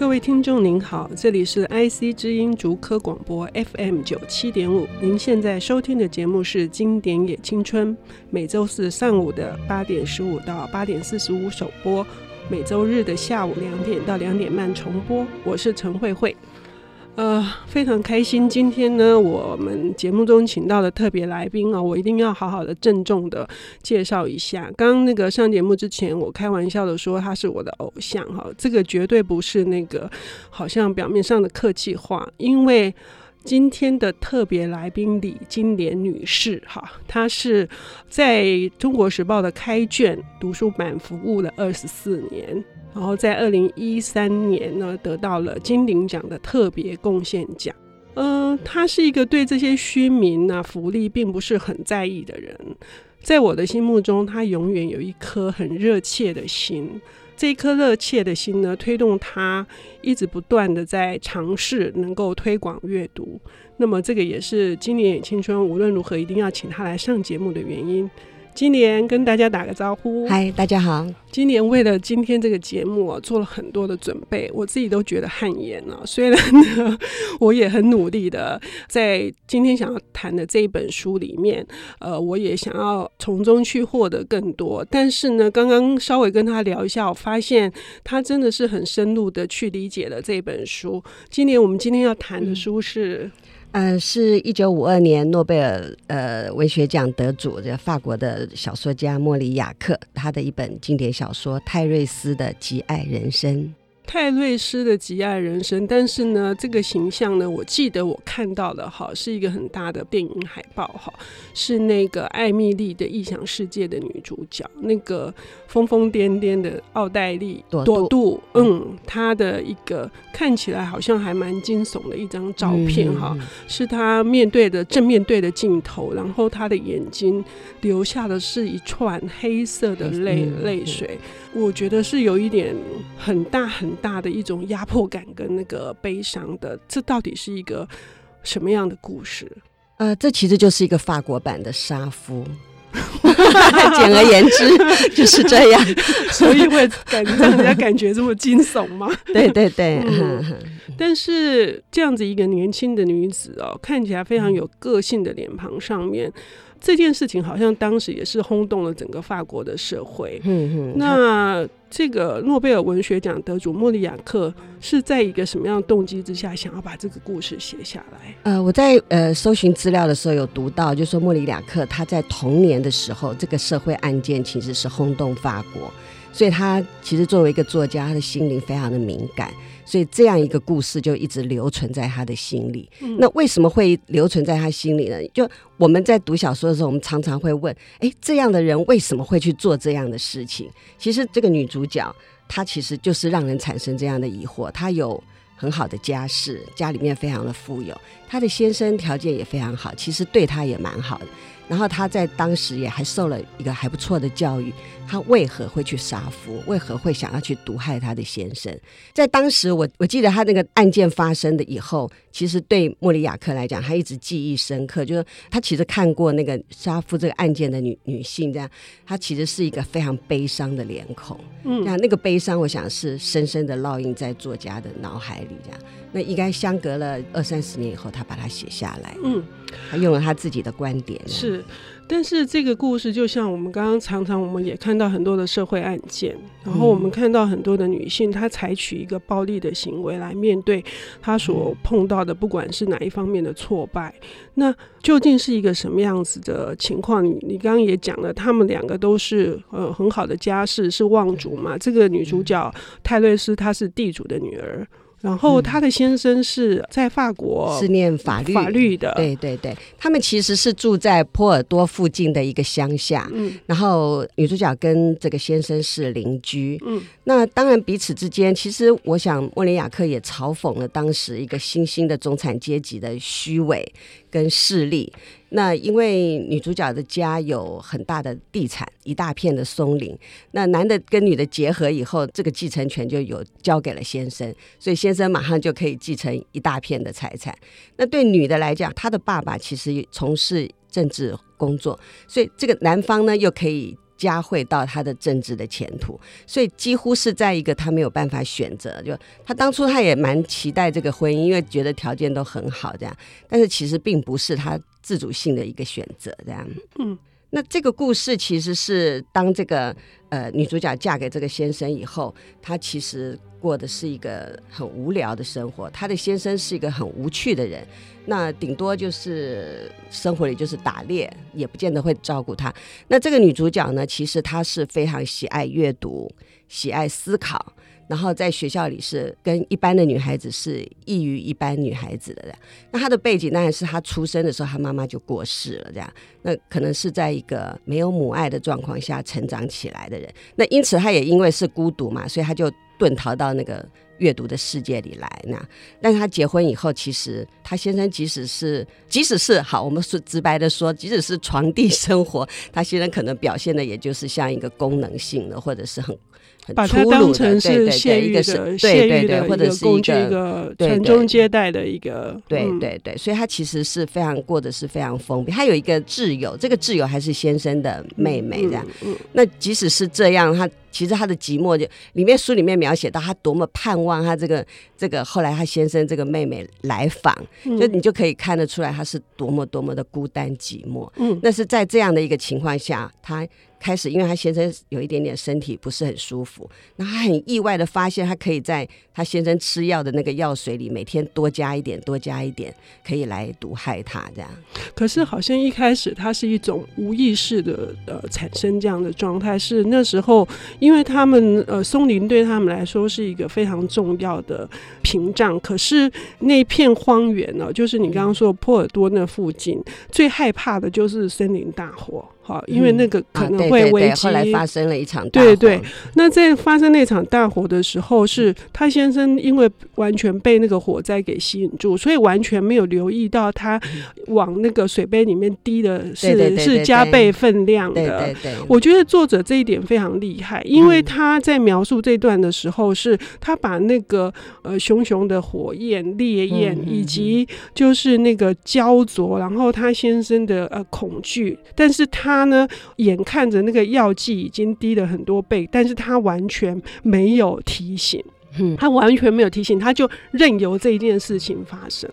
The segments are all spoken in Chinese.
各位听众您好，这里是 IC 之音竹科广播 FM 九七点五，您现在收听的节目是《经典也青春》，每周四上午的八点十五到八点四十五首播，每周日的下午两点到两点半重播。我是陈慧慧。呃，非常开心，今天呢，我们节目中请到的特别来宾啊，我一定要好好的郑重的介绍一下。刚那个上节目之前，我开玩笑的说他是我的偶像哈，这个绝对不是那个好像表面上的客气话，因为今天的特别来宾李金莲女士哈，她是在中国时报的开卷读书版服务了二十四年。然后在二零一三年呢，得到了金鼎奖的特别贡献奖。嗯、他是一个对这些虚名啊、福利并不是很在意的人。在我的心目中，他永远有一颗很热切的心。这一颗热切的心呢，推动他一直不断的在尝试能够推广阅读。那么，这个也是今年青春无论如何一定要请他来上节目的原因。金莲跟大家打个招呼，嗨，大家好。今年为了今天这个节目啊，做了很多的准备，我自己都觉得汗颜了。虽然呢，我也很努力的在今天想要谈的这一本书里面，呃，我也想要从中去获得更多。但是呢，刚刚稍微跟他聊一下，我发现他真的是很深入的去理解了这本书。今年，我们今天要谈的书是。嗯呃，是一九五二年诺贝尔呃文学奖得主，这法国的小说家莫里亚克，他的一本经典小说《泰瑞斯的极爱人生》。泰瑞斯的极爱人生，但是呢，这个形象呢，我记得我看到的哈，是一个很大的电影海报哈，是那个艾米丽的异想世界的女主角，那个疯疯癫癫的奥黛丽朵杜，杜，嗯，她的一个看起来好像还蛮惊悚的一张照片哈，嗯、是她面对的正面对的镜头，然后她的眼睛流下的是一串黑色的泪泪水。我觉得是有一点很大很大的一种压迫感跟那个悲伤的，这到底是一个什么样的故事？呃，这其实就是一个法国版的杀夫，简而言之就是这样，所以会感觉让人家感觉这么惊悚吗？对对对，嗯、但是这样子一个年轻的女子哦，看起来非常有个性的脸庞上面。这件事情好像当时也是轰动了整个法国的社会。嗯嗯。那这个诺贝尔文学奖得主莫里亚克是在一个什么样的动机之下想要把这个故事写下来？呃，我在呃搜寻资料的时候有读到，就是说莫里亚克他在童年的时候，这个社会案件其实是轰动法国，所以他其实作为一个作家，他的心灵非常的敏感。所以这样一个故事就一直留存在他的心里。嗯、那为什么会留存在他心里呢？就我们在读小说的时候，我们常常会问：哎，这样的人为什么会去做这样的事情？其实这个女主角她其实就是让人产生这样的疑惑。她有很好的家世，家里面非常的富有，她的先生条件也非常好，其实对她也蛮好的。然后他在当时也还受了一个还不错的教育。他为何会去杀夫？为何会想要去毒害他的先生？在当时我，我我记得他那个案件发生的以后，其实对莫里亚克来讲，他一直记忆深刻。就是他其实看过那个杀夫这个案件的女女性，这样，他其实是一个非常悲伤的脸孔。嗯，那那个悲伤，我想是深深的烙印在作家的脑海里。这样，那应该相隔了二三十年以后，他把它写下来。嗯，他用了他自己的观点。是。但是这个故事就像我们刚刚常常我们也看到很多的社会案件，然后我们看到很多的女性，她采取一个暴力的行为来面对她所碰到的，不管是哪一方面的挫败，那究竟是一个什么样子的情况？你你刚刚也讲了，他们两个都是呃很好的家世，是望族嘛。这个女主角泰瑞斯她是地主的女儿。然后他的先生是在法国是念法律。法律的，对对对，他们其实是住在波尔多附近的一个乡下，嗯，然后女主角跟这个先生是邻居，嗯，那当然彼此之间，其实我想莫里亚克也嘲讽了当时一个新兴的中产阶级的虚伪跟势力。那因为女主角的家有很大的地产，一大片的松林。那男的跟女的结合以后，这个继承权就有交给了先生，所以先生马上就可以继承一大片的财产。那对女的来讲，她的爸爸其实从事政治工作，所以这个男方呢又可以加惠到他的政治的前途，所以几乎是在一个他没有办法选择。就他当初他也蛮期待这个婚姻，因为觉得条件都很好，这样，但是其实并不是他自主性的一个选择，这样。嗯，那这个故事其实是当这个呃女主角嫁给这个先生以后，她其实。过的是一个很无聊的生活，她的先生是一个很无趣的人，那顶多就是生活里就是打猎，也不见得会照顾她。那这个女主角呢，其实她是非常喜爱阅读、喜爱思考，然后在学校里是跟一般的女孩子是异于一般女孩子的。那她的背景当然是她出生的时候，她妈妈就过世了，这样，那可能是在一个没有母爱的状况下成长起来的人。那因此她也因为是孤独嘛，所以她就。遁逃到那个阅读的世界里来，那，但是他结婚以后，其实他先生即使是，即使是好，我们是直白的说，即使是床地生活，他先生可能表现的也就是像一个功能性的，或者是很。把它当成是泄欲的，对对对，或者是一个传宗接代的一个，对对对，所以他其实是非常过得是非常封闭。他有一个挚友，这个挚友还是先生的妹妹这样。那即使是这样，他其实他的寂寞就里面书里面描写到他多么盼望他这个这个后来他先生这个妹妹来访，就你就可以看得出来他是多么多么的孤单寂寞。嗯，那是在这样的一个情况下，他。开始，因为他先生有一点点身体不是很舒服，那他很意外的发现，他可以在他先生吃药的那个药水里每天多加一点，多加一点，可以来毒害他这样。可是好像一开始他是一种无意识的呃产生这样的状态，是那时候因为他们呃松林对他们来说是一个非常重要的屏障，可是那片荒原呢，就是你刚刚说的波尔多那附近最害怕的就是森林大火。好，因为那个可能会危机。后来发生了一场大火。对对，那在发生那场大火的时候，是他先生因为完全被那个火灾给吸引住，所以完全没有留意到他往那个水杯里面滴的是是加倍分量的。对对对，我觉得作者这一点非常厉害，因为他在描述这段的时候，是他把那个呃熊熊的火焰烈焰，以及就是那个焦灼，然后他先生的呃恐惧，但是他。他呢，眼看着那个药剂已经低了很多倍，但是他完全没有提醒，嗯，他完全没有提醒，他就任由这件事情发生，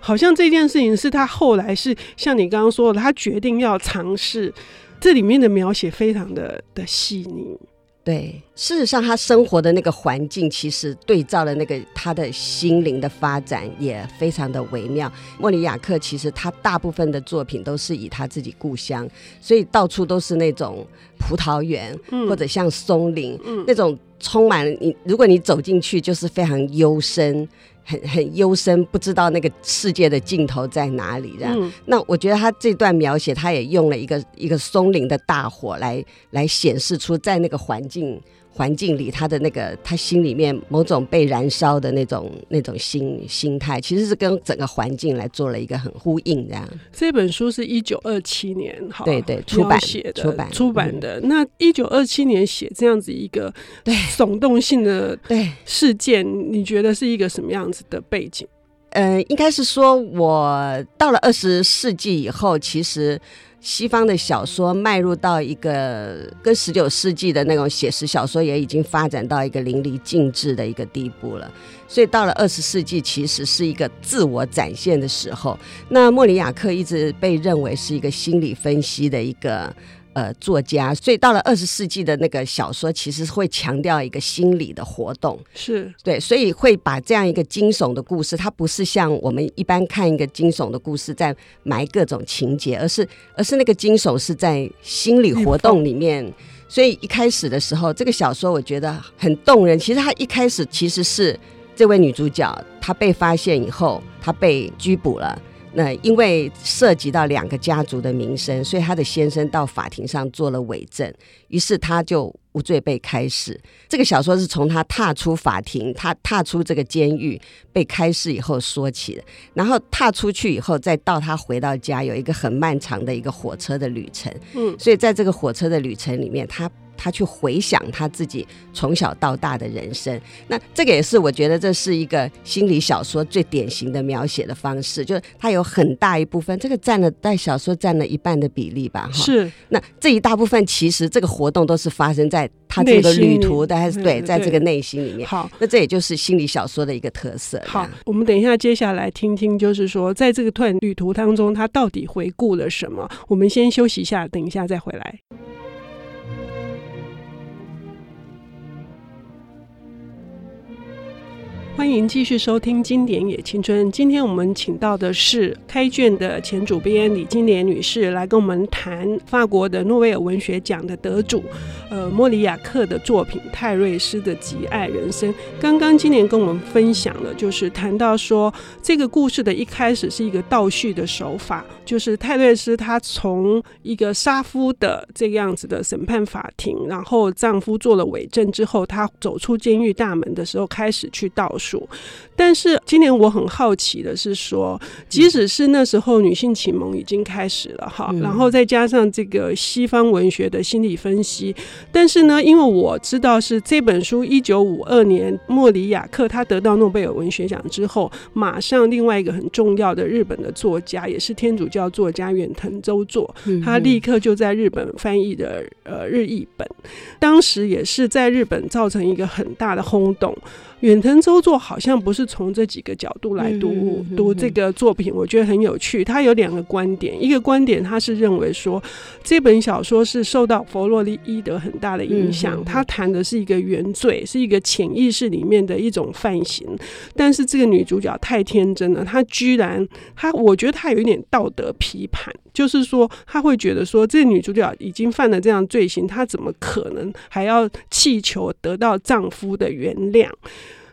好像这件事情是他后来是像你刚刚说的，他决定要尝试，这里面的描写非常的的细腻。对，事实上，他生活的那个环境，其实对照了那个他的心灵的发展，也非常的微妙。莫里亚克其实他大部分的作品都是以他自己故乡，所以到处都是那种葡萄园，嗯、或者像松林、嗯、那种充满你，如果你走进去，就是非常幽深。很很幽深，不知道那个世界的尽头在哪里，这样。嗯、那我觉得他这段描写，他也用了一个一个松林的大火来来显示出在那个环境。环境里，他的那个他心里面某种被燃烧的那种那种心心态，其实是跟整个环境来做了一个很呼应。这样，这本书是一九二七年好对对出版写的出版出版的。嗯、那一九二七年写这样子一个对耸动性的对事件，你觉得是一个什么样子的背景？呃，应该是说我到了二十世纪以后，其实。西方的小说迈入到一个跟十九世纪的那种写实小说也已经发展到一个淋漓尽致的一个地步了，所以到了二十世纪，其实是一个自我展现的时候。那莫里亚克一直被认为是一个心理分析的一个。呃，作家，所以到了二十世纪的那个小说，其实会强调一个心理的活动，是对，所以会把这样一个惊悚的故事，它不是像我们一般看一个惊悚的故事在埋各种情节，而是而是那个惊悚是在心理活动里面。所以一开始的时候，这个小说我觉得很动人。其实它一开始其实是这位女主角，她被发现以后，她被拘捕了。那因为涉及到两个家族的名声，所以他的先生到法庭上做了伪证，于是他就无罪被开释。这个小说是从他踏出法庭，他踏出这个监狱被开释以后说起的。然后踏出去以后，再到他回到家，有一个很漫长的一个火车的旅程。嗯，所以在这个火车的旅程里面，他他去回想他自己从小到大的人生。那这个也是我觉得这是一个心理小说最典型的描写的方式，就是它有很大一部分，这个占了在小说占了一半的比例吧。是。那这一大部分其实这个活动都是发生在他这个旅途的，还是对，在这个内心里面。好，那这也就是心理小说的一个特色。好，我们等一下接下来听听，就是说在这个段旅途当中，他到底回顾了什么？我们先休息一下，等一下再回来。欢迎继续收听《经典也青春》。今天我们请到的是开卷的前主编李金莲女士，来跟我们谈法国的诺贝尔文学奖的得主，呃，莫里亚克的作品《泰瑞斯的极爱人生》。刚刚金莲跟我们分享了，就是谈到说，这个故事的一开始是一个倒叙的手法，就是泰瑞斯她从一个杀夫的这个样子的审判法庭，然后丈夫做了伪证之后，她走出监狱大门的时候，开始去倒叙。但是今年我很好奇的是说，即使是那时候女性启蒙已经开始了哈，然后再加上这个西方文学的心理分析，但是呢，因为我知道是这本书一九五二年莫里亚克他得到诺贝尔文学奖之后，马上另外一个很重要的日本的作家，也是天主教作家远藤周作，他立刻就在日本翻译的呃日译本，当时也是在日本造成一个很大的轰动。远藤周作好像不是从这几个角度来读读这个作品，我觉得很有趣。他有两个观点，一个观点他是认为说这本小说是受到弗洛伊德很大的影响，他谈的是一个原罪，是一个潜意识里面的一种犯行。但是这个女主角太天真了，她居然，她我觉得她有一点道德批判，就是说她会觉得说这个女主角已经犯了这样罪行，她怎么可能还要祈求得到丈夫的原谅？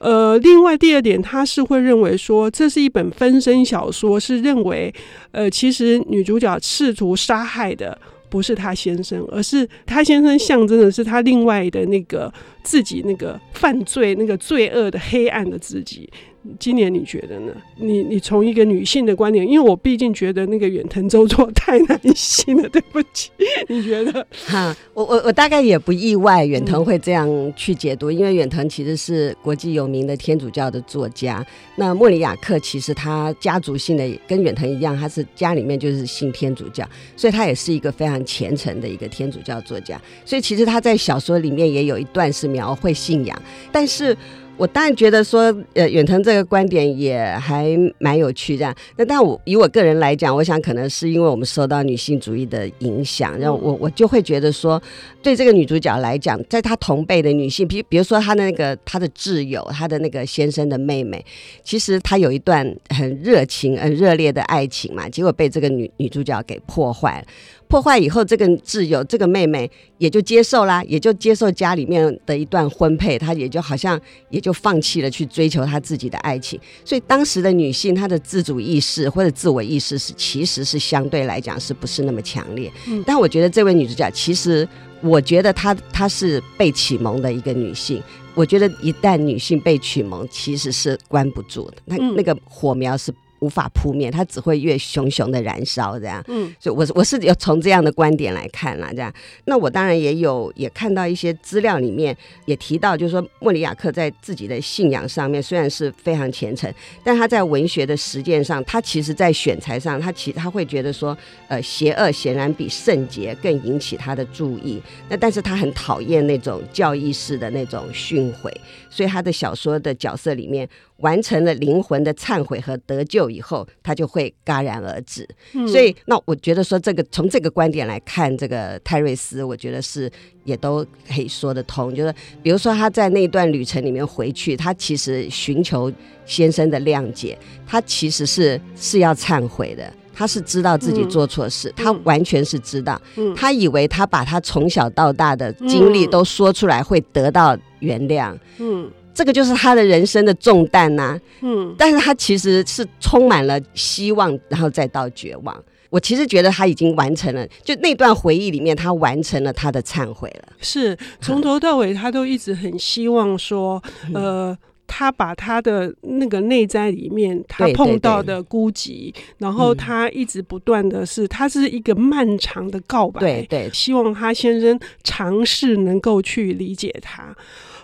呃，另外第二点，他是会认为说，这是一本分身小说，是认为，呃，其实女主角试图杀害的不是她先生，而是她先生象征的是她另外的那个自己那个犯罪那个罪恶的黑暗的自己。今年你觉得呢？你你从一个女性的观点，因为我毕竟觉得那个远藤周作太男性了，对不起，你觉得？哈，我我我大概也不意外，远藤会这样去解读，因为远藤其实是国际有名的天主教的作家。那莫里亚克其实他家族性的跟远藤一样，他是家里面就是信天主教，所以他也是一个非常虔诚的一个天主教作家。所以其实他在小说里面也有一段是描绘信仰，但是。我当然觉得说，呃，远藤这个观点也还蛮有趣这样。那但我以我个人来讲，我想可能是因为我们受到女性主义的影响，然后我我就会觉得说，对这个女主角来讲，在她同辈的女性，比比如说她的那个她的挚友，她的那个先生的妹妹，其实她有一段很热情、很热烈的爱情嘛，结果被这个女女主角给破坏了。破坏以后，这个挚友这个妹妹也就接受啦，也就接受家里面的一段婚配，她也就好像也就放弃了去追求她自己的爱情。所以当时的女性，她的自主意识或者自我意识是其实是相对来讲是不是那么强烈？嗯，但我觉得这位女主角，其实我觉得她她是被启蒙的一个女性。我觉得一旦女性被启蒙，其实是关不住的，那那个火苗是。无法扑灭，它只会越熊熊的燃烧，这样。嗯，所以我是我是有从这样的观点来看啦，这样。那我当然也有也看到一些资料里面也提到，就是说莫里亚克在自己的信仰上面虽然是非常虔诚，但他在文学的实践上，他其实在选材上，他其实他会觉得说，呃，邪恶显然比圣洁更引起他的注意。那但是他很讨厌那种教义式的那种训诲，所以他的小说的角色里面。完成了灵魂的忏悔和得救以后，他就会戛然而止。嗯、所以，那我觉得说这个从这个观点来看，这个泰瑞斯，我觉得是也都可以说得通。就是比如说他在那段旅程里面回去，他其实寻求先生的谅解，他其实是是要忏悔的，他是知道自己做错事，嗯、他完全是知道。嗯、他以为他把他从小到大的经历都说出来，会得到原谅。嗯。这个就是他的人生的重担呐、啊，嗯，但是他其实是充满了希望，然后再到绝望。我其实觉得他已经完成了，就那段回忆里面，他完成了他的忏悔了。是从头到尾，他都一直很希望说，呃。他把他的那个内在里面他碰到的孤寂，然后他一直不断的是，他是一个漫长的告白，对对，希望他先生尝试能够去理解他。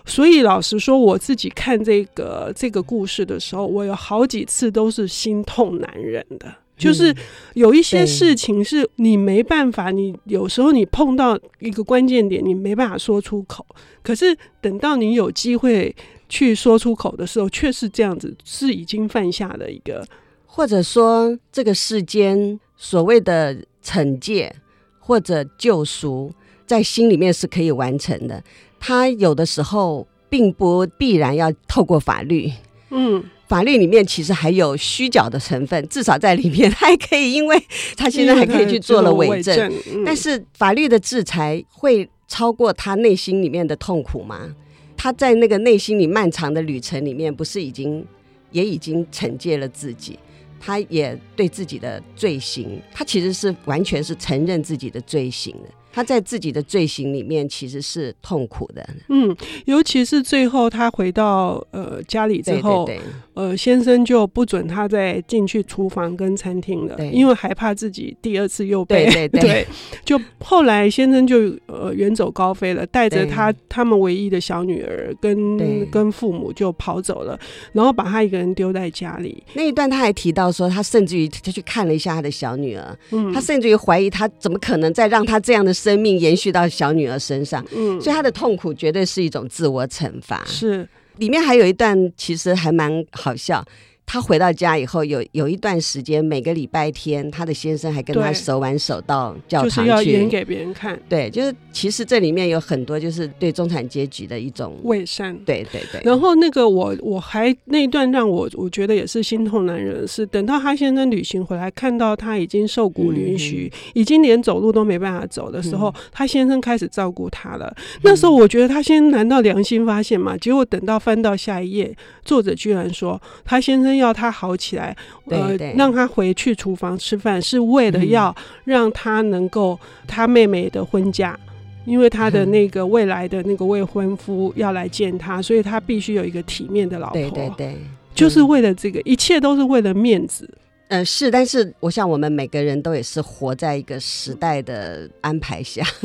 所以老实说，我自己看这个这个故事的时候，我有好几次都是心痛难忍的。就是有一些事情是你没办法，你有时候你碰到一个关键点，你没办法说出口。可是等到你有机会去说出口的时候，却是这样子，是已经犯下的一个，或者说这个世间所谓的惩戒或者救赎，在心里面是可以完成的。他有的时候并不必然要透过法律，嗯。法律里面其实还有虚假的成分，至少在里面他还可以，因为他现在还可以去做了伪证。但是法律的制裁会超过他内心里面的痛苦吗？他在那个内心里漫长的旅程里面，不是已经也已经惩戒了自己？他也对自己的罪行，他其实是完全是承认自己的罪行的。他在自己的罪行里面其实是痛苦的，嗯，尤其是最后他回到呃家里之后，对对对，呃，先生就不准他再进去厨房跟餐厅了，对，因为害怕自己第二次又被对对对，对，就后来先生就呃远走高飞了，带着他他们唯一的小女儿跟跟父母就跑走了，然后把他一个人丢在家里。那一段他还提到说，他甚至于他去看了一下他的小女儿，嗯，他甚至于怀疑他怎么可能再让他这样的。生命延续到小女儿身上，嗯，所以她的痛苦绝对是一种自我惩罚。是，里面还有一段其实还蛮好笑。他回到家以后，有有一段时间，每个礼拜天，他的先生还跟他手挽手到教堂去，就是要演给别人看。对，就是其实这里面有很多就是对中产阶级的一种伪善。对对对。然后那个我我还那一段让我我觉得也是心痛难忍，是等到他先生旅行回来，看到他已经瘦骨嶙峋，嗯，已经连走路都没办法走的时候，嗯，他先生开始照顾他了，嗯。那时候我觉得他先难道良心发现吗？结果等到翻到下一页，作者居然说他先生。要他好起来，呃，让他回去厨房吃饭，是为了要让他能够他妹妹的婚嫁，因为他的 那个未来的那个未婚夫要来见他，所以他必须有一个体面的老婆。对对对，就是为了这个，一切都是为了面子。呃，是，但是我想我们每个人都也是活在一个时代的安排下，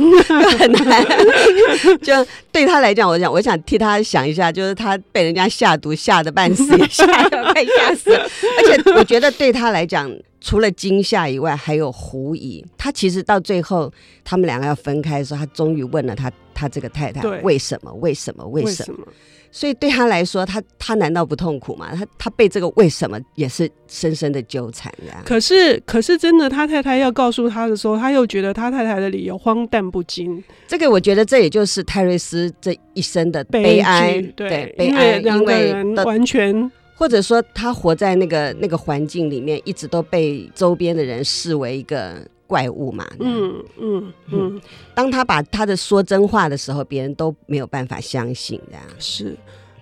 很难。就对他来讲，我想，我想替他想一下，就是他被人家下毒吓得半死，吓得快吓死。而且我觉得对他来讲，除了惊吓以外，还有狐疑。他其实到最后，他们两个要分开的时候，他终于问了他，他这个太太，为什么？为什么？为什么？所以对他来说，他他难道不痛苦吗？他他被这个为什么也是深深的纠缠的。可是可是真的，他太太要告诉他的时候，他又觉得他太太的理由荒诞不经。这个我觉得这也就是泰瑞斯这一生的悲哀，悲对，对悲哀，两个人完全或者说他活在那个那个环境里面，一直都被周边的人视为一个。怪物嘛，嗯嗯嗯，当他把他的说真话的时候，别人都没有办法相信，这样是。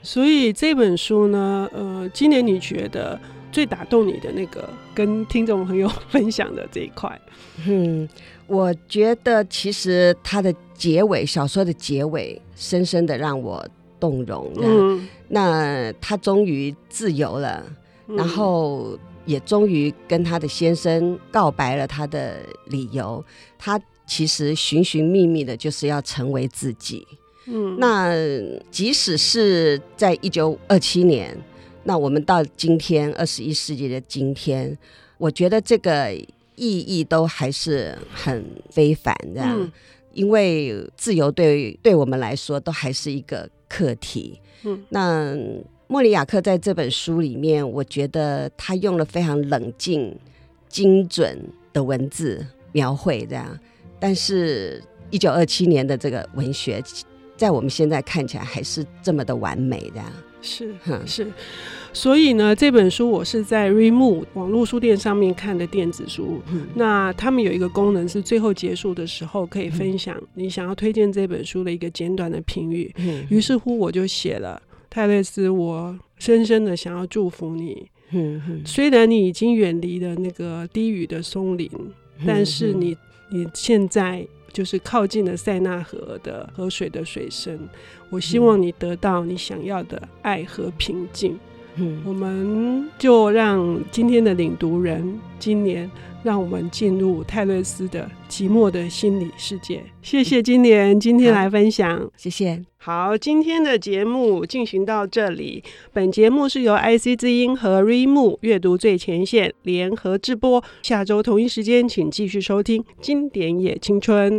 所以这本书呢，呃，今年你觉得最打动你的那个，跟听众朋友分享的这一块，嗯，我觉得其实它的结尾，小说的结尾，深深的让我动容。嗯，那他终于自由了，嗯、然后。也终于跟他的先生告白了他的理由，他其实寻寻觅觅的就是要成为自己。嗯，那即使是在一九二七年，那我们到今天二十一世纪的今天，我觉得这个意义都还是很非凡的，嗯，因为自由对对我们来说都还是一个课题。嗯，那。莫里亚克在这本书里面，我觉得他用了非常冷静、精准的文字描绘，这样。但是，一九二七年的这个文学，在我们现在看起来还是这么的完美，这样。是，是。所以呢，这本书我是在 Readmoo 网络书店上面看的电子书。嗯。那他们有一个功能是最后结束的时候可以分享你想要推荐这本书的一个简短的评语。嗯。于是乎，我就写了。泰勒斯，我深深的想要祝福你。嗯嗯，虽然你已经远离了那个低语的松林，嗯，但是你你现在就是靠近了塞纳河的河水的水深。我希望你得到你想要的爱和平静。嗯，我们就让今天的领读人今年，让我们进入泰勒斯的寂寞的心理世界。谢谢今年今天来分享，谢谢。好，今天的节目进行到这里。本节目是由 IC 之音和 Readmoo 阅读最前线联合制播。下周同一时间，请继续收听《经典也青春》。